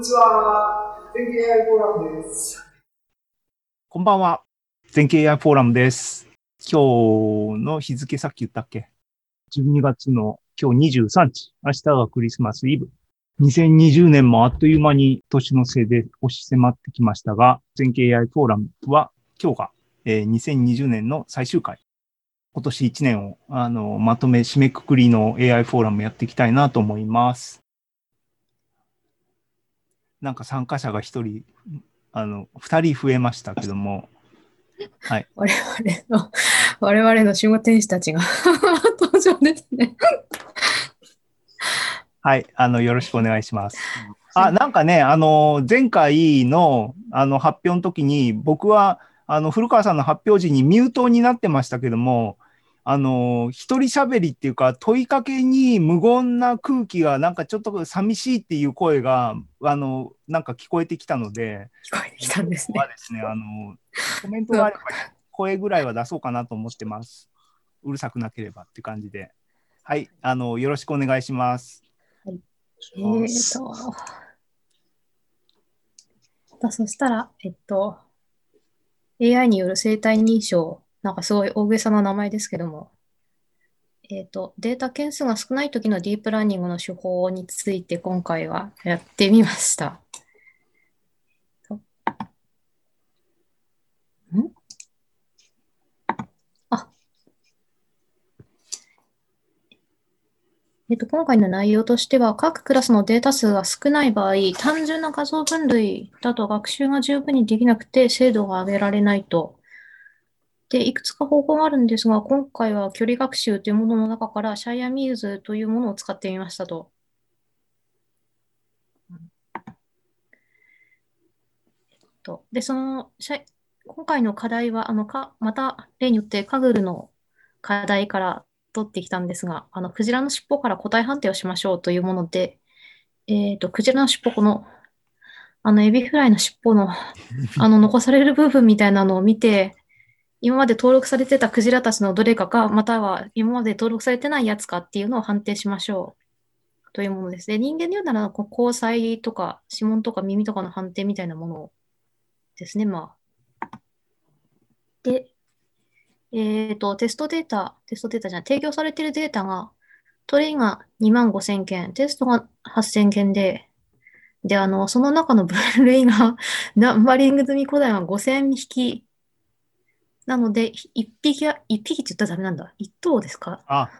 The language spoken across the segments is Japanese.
にちは。全経 AI フォーラムです。こんばんは。全経 AI フォーラムです。今日の日付さっき言ったっけ ?12 月の今日23日。明日がクリスマスイブ。2020年もあっという間に年のせいで押し迫ってきましたが、全経 AI フォーラムは今日が、えー2020年の最終回。今年1年をあのまとめ、締めくくりの AI フォーラムやっていきたいなと思います。なんか参加者が一人、あの、二人増えましたけども、はい。我々の、我々の守護天使たちが 登場ですね。はい。あの、よろしくお願いします。あ、なんかね、あの、前回の、あの、発表の時に、僕は、あの、古川さんの発表時にミュートになってましたけども、あの、一人喋りっていうか、問いかけに無言な空気が、なんかちょっと寂しいっていう声が、あの、なんか聞こえてきたので、聞こえてきたんですねは。ですね、あの、コメントがあれば、声ぐらいは出そうかなと思ってます。うるさくなければって感じで。はい、あの、よろしくお願いします。えーと。だそしたら、えっと、AI による生体認証、なんかすごい大げさな名前ですけども、えっと、データ件数が少ない時のディープラーニングの手法について今回はやってみました。ん？あ、えっと、今回の内容としては、各クラスのデータ数が少ない場合、単純な画像分類だと学習が十分にできなくて精度が上げられないと。で、いくつか方法があるんですが、今回は距離学習というものの中から、シャイアミーズというものを使ってみましたと。と、で、その、シャイ今回の課題は、あの、か、また例によってカグルの課題から取ってきたんですが、あの、クジラの尻尾から個体判定をしましょうというもので、えっと、クジラの尻尾、この、あの、エビフライの尻尾の、あの、残される部分みたいなのを見て、今まで登録されてたクジラたちのどれかか、または今まで登録されてないやつかっていうのを判定しましょうというものです。で、人間で言うなら、交際とか指紋とか耳とかの判定みたいなものですね、まあ。で、えっと、テストデータ、テストデータじゃない、提供されているデータが、トレイが2万5000件、テストが8000件で、で、あの、その中の分類が、ナンバリング済み古代は5000匹。なので、1匹は、1匹って言ったらダメなんだ。1頭ですか？あ、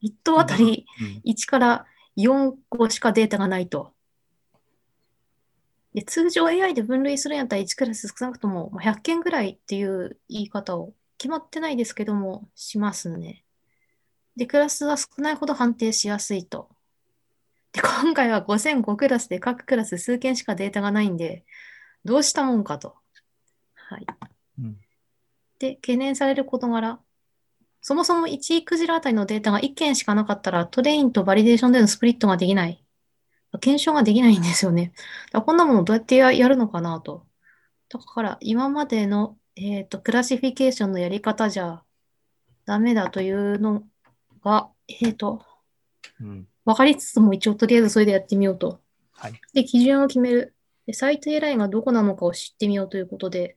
?1 頭あたりうん1から4個しかデータがないと。で通常 AI で分類するんやったら1クラス少なくともまあ100件ぐらいっていう言い方を決まってないですけども、しますね。で、クラスは少ないほど判定しやすいと。で、今回は5005クラスで各クラス数件しかデータがないんで、どうしたもんかと。はい。うんで、懸念される事柄。そもそも1クジラあたりのデータが1件しかなかったら、 train と validation での split ができない。検証ができないんですよね。だこんなものどうやってややるのかなと。だから、今までの、えっと、クラシフィケーションのやり方じゃダメだというのが、えっと、うん。分かりつつも一応とりあえずそれでやってみようと。はい。で、基準を決める。で、サイト AI がどこなのかを知ってみようということで、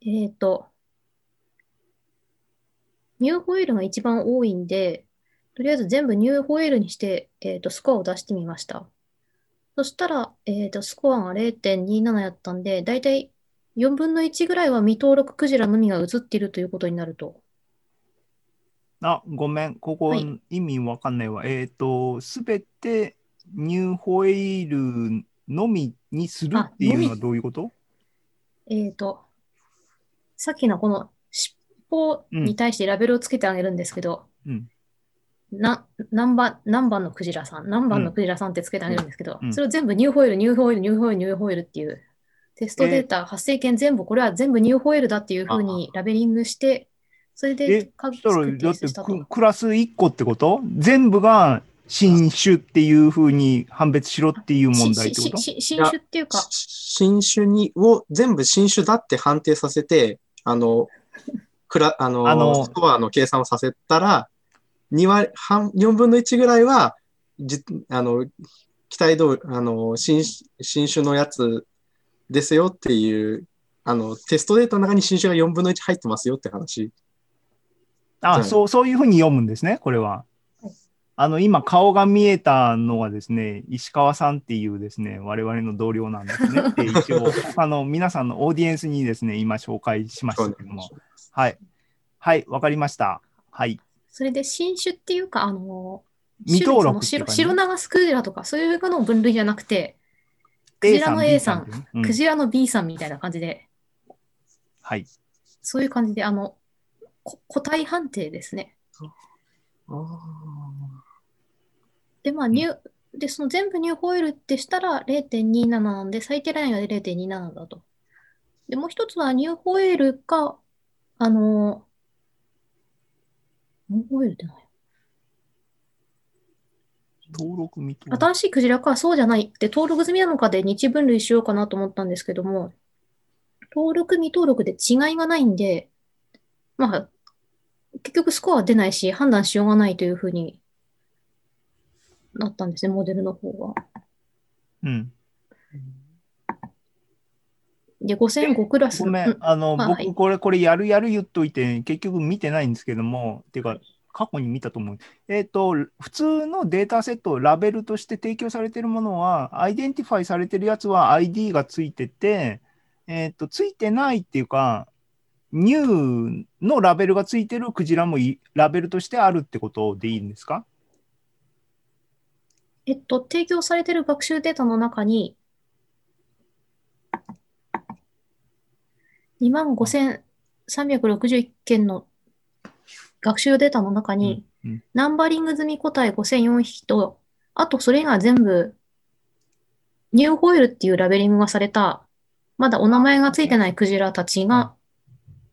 えっと、ニューホエールが一番多いんで、とりあえず全部ニューホエールにして、えっと、スコアを出してみました。そしたら、えっと、スコアが0.27やったんで、だいたい4分の1ぐらいは未登録クジラのみが映っているということになると。あ、ごめん。ここはい意味わかんないわ。えっと、すべてニューホエイルのみにするっていうのはどういうこと？えっと、さっきのこの尻尾に対してラベルをつけてあげるんですけど、うん。な何番、何番のクジラさん、何番のクジラさんってつけてあげるんですけど、うん。それを全部ニューホイール、ニューホイール、ニューホイール、ニューホイールっていう、テストデータ、発生件全部、これは全部ニューホイールだっていうふうにラベリングして、それえで、各そしたら、作だってク。クラス1個ってこと？全部が新種っていうふうに判別しろっていう問題ってこと？新種っていうか、新種にを全部新種だって判定させて、あの、クラあのあのスコアの計算をさせたら、2割、半、4分の1ぐらいは、じあの、期待通り、あの、新、新種のやつですよっていう、あの、テストデータの中に新種が4分の1入ってますよって話。あ、はいそう、そういうふうに読むんですね、これははい。あの、今、顔が見えたのはですね、石川さんっていうですね、我々の同僚なんですね。で、一応、あの、皆さんのオーディエンスにですね、今紹介しましたけども。はい。はい、わかりました。はい。それで新種っていうか、あの、未登録白白長スクジラとか、そういうの分類じゃなくて、クジラの A さんうんクジラの B さんみたいな感じで、はい。そういう感じで、あの、こ個体判定ですね。あーで、まあ、ニュー、で、その全部ニューホイールってしたら0.27なんで、最低ラインが0.27だと。で、もう一つはニューホイールか、あの、ニューホイールって何や？登録未登録。新しいクジラか、そうじゃないで、登録済みなのかで日分類しようかなと思ったんですけども、登録未登録で違いがないんで、まあ、結局スコアは出ないし、判断しようがないというふうになったんですね、モデルの方が。うん。で、5005クラスごめうんん、あの、僕、これ、これ、やるやる言っといて、結局見てないんですけども、っていうか、過去に見たと思う。えっ、と、普通のデータセット、ラベルとして提供されているものは、 identify されてるやつは ID がついてて、えっ、と、ついてないっていうか、 new のラベルがついてるクジラもいラベルとしてあるってことでいいんですか？えっと、提供されている学習データの中に、25,361件の学習データの中に、うんうん。ナンバリング済み個体5004匹と、あとそれが全部、ニューホイールっていうラベリングがされた、まだお名前がついてないクジラたちが、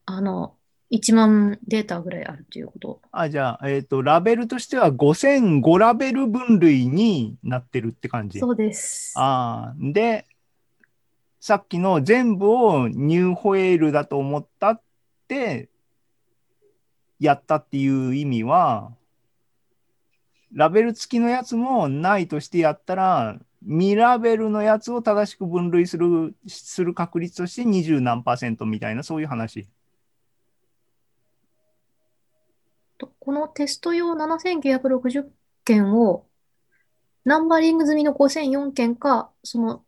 あの、1万データぐらいあるということ。あ、じゃあ、えっ、と、ラベルとしては5005ラベル分類になってるって感じ？そうです。ああ、で、さっきの全部をニューホエールだと思ったって、やったっていう意味は、ラベル付きのやつもないとしてやったら、未ラベルのやつを正しく分類するする確率として20何パーセントみたいな、そういう話。とこのテスト用7960件を、ナンバリング済みの5004件か、その、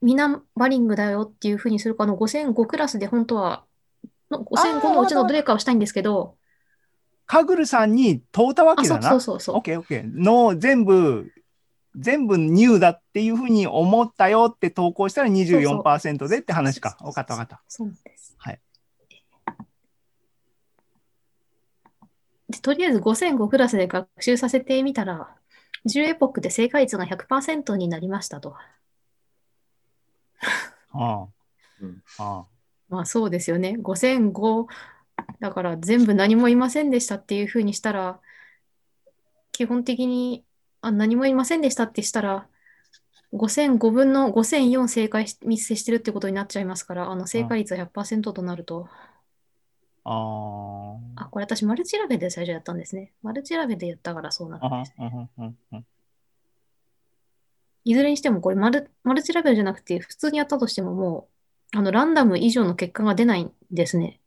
未ナンバリングだよっていうふうにするかの5005クラスで本当は、の5005のうちのどれかをしたいんですけど、カグルさんに問うたわけだな。そうそうそう。OK、OK。の全部、全部ニューだっていうふうに思ったよって投稿したら24%でって話か。分かった分かった。そうです。はい。で、とりあえず5005クラスで学習させてみたら、10エポックで正解率が100%になりましたと。ああうんあまあそうですよね。5005だから全部何もいませんでしたっていうふうにしたら、基本的にあ何もいませんでしたってしたら、5005分の5004正解し、ミスしてるってことになっちゃいますから、あの正解率は100%となると、ああ、これ私マルチラベで最初やったんですね。マルチラベでやったからそうなっああたんです。うんうんうんうんいずれにしてもこれマル、マルチラベルじゃなくて、普通にやったとしてももう、あのランダム以上の結果が出ないんですね。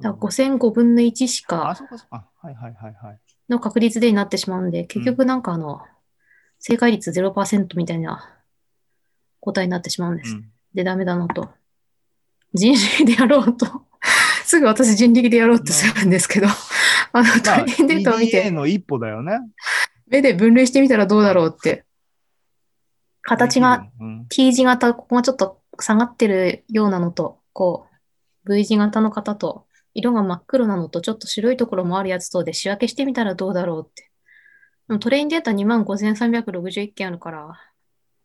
だから5005分の1しかあ、そうかそうか。はいはいはいはい。の確率でになってしまうんで、結局なんかあの、正解率0%みたいな答えになってしまうんです。うんで、ダメだなと。人力でやろうと。すぐ私人力でやろうってするんですけど、あの、まあ、大変データを見て、の一歩だよね。目で分類してみたらどうだろうって。形がうん、T 字型、ここがちょっと下がってるようなのと、こう、V 字型の型と、色が真っ黒なのと、ちょっと白いところもあるやつとで仕分けしてみたらどうだろうって。でもトレインデータ25,361件あるから、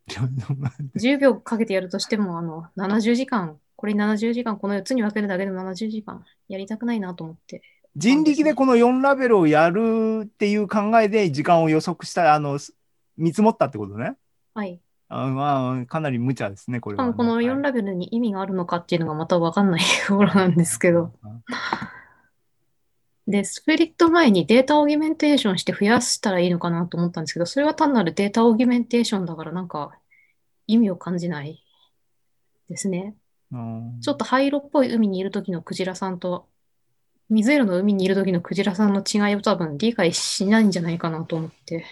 10秒かけてやるとしても、あの、70時間、これ70時間、この4つに分けるだけで70時間、やりたくないなと思って。人力でこの4ラベルをやるっていう考えで時間を予測した、あの、見積もったってことね。はい。あまあ、かなり無茶ですね、これはね、この4ラベルに意味があるのかっていうのがまた分かんないところなんですけど。。で、スプリット前にデータオーギュメンテーションして増やしたらいいのかなと思ったんですけど、それは単なるデータオーギュメンテーションだからなんか意味を感じないですね。うんちょっと灰色っぽい海にいる時のクジラさんと、水色の海にいる時のクジラさんの違いを多分理解しないんじゃないかなと思って、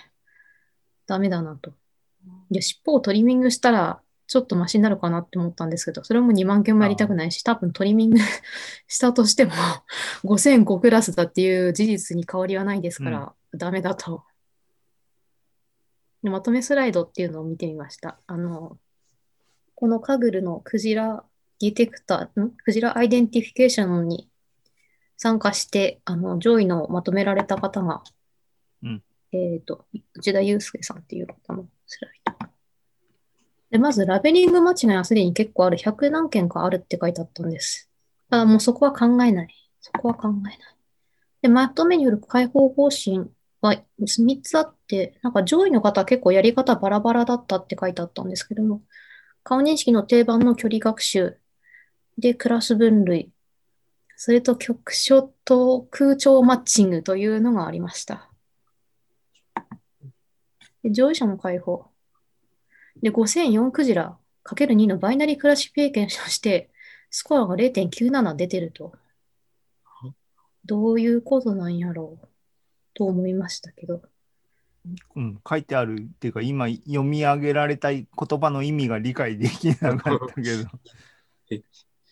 ダメだなと。いや、尻尾をトリミングしたら、ちょっとマシになるかなって思ったんですけど、それも2万件もやりたくないし、多分トリミング したとしても5005クラスだっていう事実に変わりはないですから、ダメだと。でまとめスライドっていうのを見てみました。あの、このカグルのクジラディテクター、ん？クジラアイデンティフィケーションに参加して、あの、上位のまとめられた方が、うんえっと、内田祐介さんっていう方のスライド。で、まず、ラベリング間違いはすでに結構ある、100何件かあるって書いてあったんです。ただもうそこは考えない。そこは考えない。で、まとめによる解法方針は3つあって、なんか上位の方は結構やり方バラバラだったって書いてあったんですけども、顔認識の定番の距離学習、で、クラス分類、それと局所特徴量マッチングというのがありました。で上位者の解法。で、5004クジラ ×2 の binary classification して、スコアが0.97出てると。どういうことなんやろうと思いましたけど。うん、書いてあるっていうか、今読み上げられた言葉の意味が理解できなかったけど、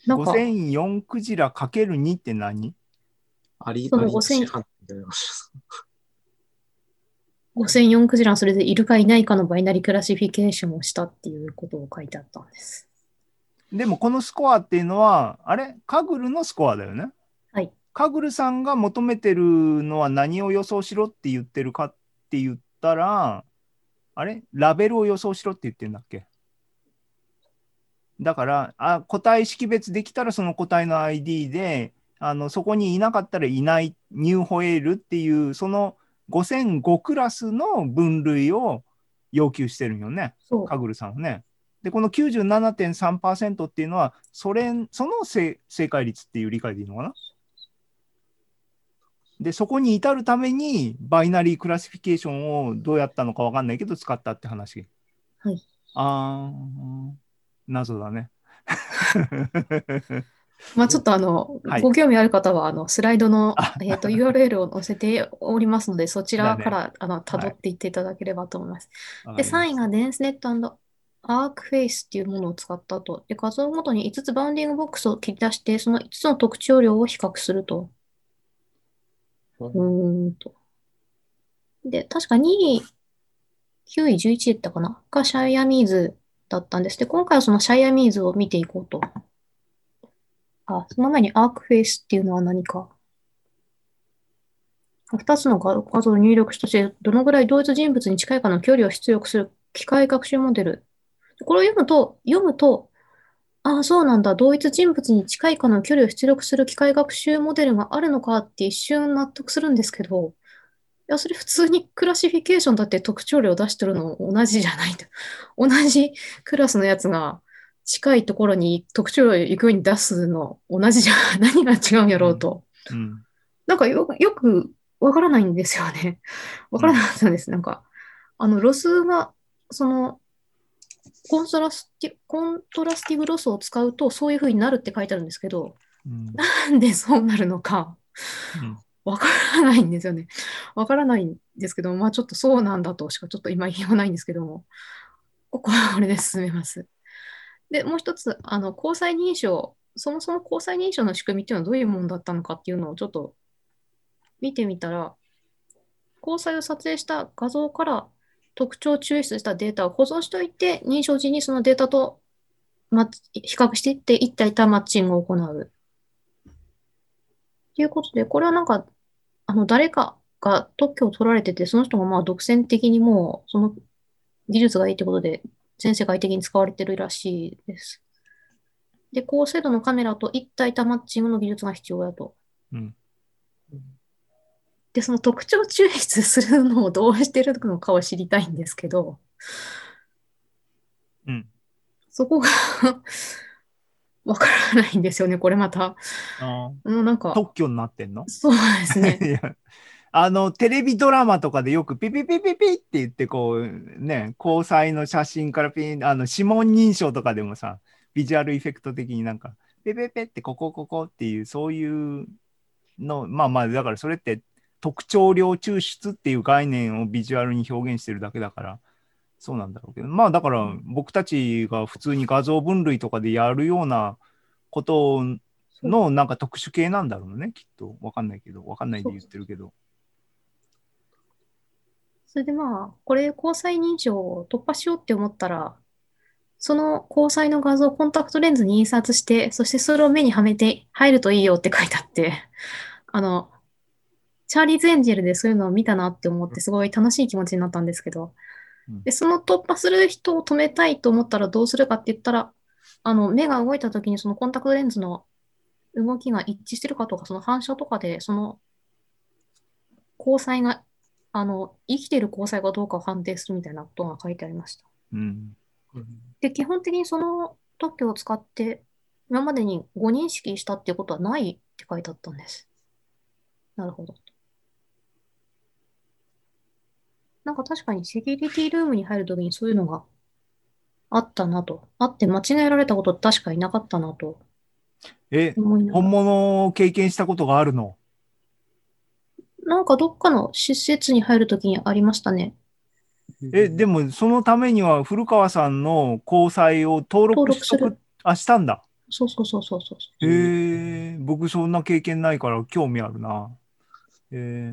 なんか、5004クジラ ×2 って何？あり、そのあり5000市販みたいな5004クジラはそれでいるかいないかの binary classification をしたっていうことを書いてあったんです。でもこのスコアっていうのは、あれ？カグルのスコアだよね。はい。カグルさんが求めてるのは何を予想しろって言ってるかって言ったら、あれ？ラベルを予想しろって言ってるんだっけ？だからあ、個体識別できたらその個体の ID で、あのそこにいなかったらいない、ニューホエールっていう、その5005クラスの分類を要求してるんよね。 Kaggle さんはね。で、この97.3%っていうのは、それその正正解率っていう理解でいいのかな？で、そこに至るために、 binary classification をどうやったのかわかんないけど、使ったって話。はい。あー、謎だね。まあちょっとあの、はいご興味ある方は、あの、スライドのあ、えっと、URL を載せておりますので、そちらから、あの、辿っていっていただければと思います。で、わかりま3位が DenseNet ArcFace っていうものを使ったと。で、画像ごとに5つ bounding box を切り出して、その5つの特徴量を比較すると。うーんと。で、確か2位、9位、11位だったかな？が Siamese だったんです。で、今回はその Siamese を見ていこうと。あ、その前に ArcFace っていうのは何か。2つの画像を入力して、どのぐらい同一人物に近いかの距離を出力する機械学習モデル。これを読むと、読むと、ああ、そうなんだ。同一人物に近いかの距離を出力する機械学習モデルがあるのかって一瞬納得するんですけど、や、それ普通にクラシフィケーションだって特徴量出してるの同じじゃないと。同じクラスのやつが近いところに特徴量行くように出すの同じじゃ、何が違うんやろうと。す。うん。なんかよく、わからないんですよね。わからなかったんです。なんか、あの、ロスが、その、 contrasti、contrastive loss を使うとそういう風になるって書いてあるんですけど、うんなんでそうなるのか、うんわからないんですよね。わからないんですけど、まあちょっとそうなんだとしかちょっと今言いようないんですけども、ここはこれで進めます。で、もう一つ、あの、虹彩認証、そもそも虹彩認証の仕組みっていうのはどういうものだったのかっていうのをちょっと見てみたら、交際を撮影した画像から特徴を抽出したデータを保存しておいて、認証時にそのデータと比較していって、一体単マッチングを行う。ということで、これはなんか、あの、誰かが特許を取られてて、その人がまあ独占的にもう、その技術がいいってことで、全世界的に使われてるらしいです。で、高精度のカメラと一体多マッチングの技術が必要だと。うんで、その特徴抽出するのをどうしてるのかを知りたいんですけど、うん。そこがわからないんですよね、これまた。あもうなんか、特許になってんの？そうですね。いやあの、テレビドラマとかでよくピピピピピって言って、こう、ね、交際の写真からピン、あの、指紋認証とかでもさ、ビジュアルエフェクト的になんか、ペペペってここここっていう、そういうの、まあまあ、だからそれって特徴量抽出っていう概念をビジュアルに表現してるだけだから、そうなんだろうけど、まあだから僕たちが普通に画像分類とかでやるようなことのなんか特殊系なんだろうね、きっと。わかんないけど、わかんないで言ってるけど。それでまあ、これ交際認証を突破しようって思ったら、その交際の画像をコンタクトレンズに印刷して、そしてそれを目にはめて入るといいよって書いてあって、あの、チャーリーズ・エンジェルでそういうのを見たなって思って、すごい楽しい気持ちになったんですけど。うん、で、その突破する人を止めたいと思ったらどうするかって言ったら、あの、目が動いた時にそのコンタクトレンズの動きが一致してるかとか、その反射とかで、その交際が、あの、生きている交際かどうかを判定するみたいなことが書いてありました。うん。で、基本的にその特許を使って、今までに誤認識したっていうことはないって書いてあったんです。なるほど。なんか確かにセキュリティルームに入るときにそういうのがあったなと。あって間違えられたこと確かになかったなとえ、本物を経験したことがあるの？なんかどっかの施設に入るときにありましたね。え、でもそのためには古川さんの交際を登録し録す、あ、したんだ。そうそうそうそうそう。へえ、僕そんな経験ないから興味あるな。へえ。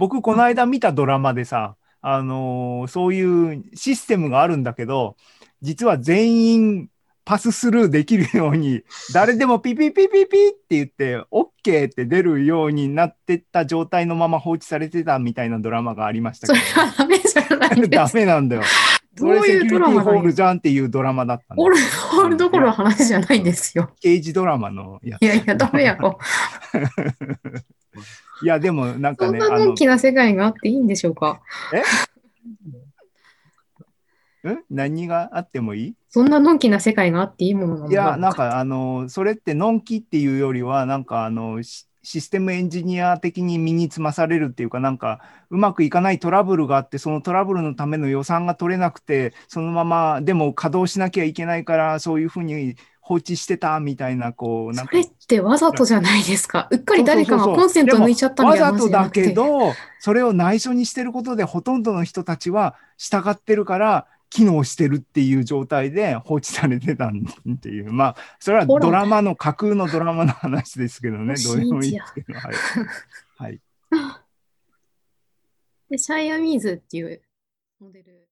僕この間見たドラマでさ、あのーそういうシステムがあるんだけど、実は全員パススルーできるように、誰でもピピピピピって言って、OK って出るようになってった状態のまま放置されてたみたいなドラマがありましたそけれはダメじゃないど、ダ。メなんだよ。そどういうドラマホールじゃんっていうドラマだったホール、ホールどころの話じゃないんですよ。刑事ドラマのやついやいや、ダメやろ。いや、でもなんかそんね、あのなのん、きな世界があっていいんでしょうか？ん？何があってもいい？そんなのんきな世界があっていいものなのいや、なんか、かあの、それってのんきっていうよりは、なんかあの、シシステムエンジニア的に身につまされるっていうか、なんかうまくいかないトラブルがあって、そのトラブルのための予算が取れなくて、そのままでも稼働しなきゃいけないから、そういうふうに放置してたみたいな、こう、なんかそれってわざとじゃないですか。うっかり誰かがコンセント抜いちゃったみたいなわざとだ。けど、それを内緒にしてることで、ほとんどの人たちは従ってるから、機能してるっていう状態で放置されてたっていう。まあ、それはドラマの、架空のドラマの話ですけどね。どうでもいいですけど。はい。はい。で、シャイアミーズっていうモデル。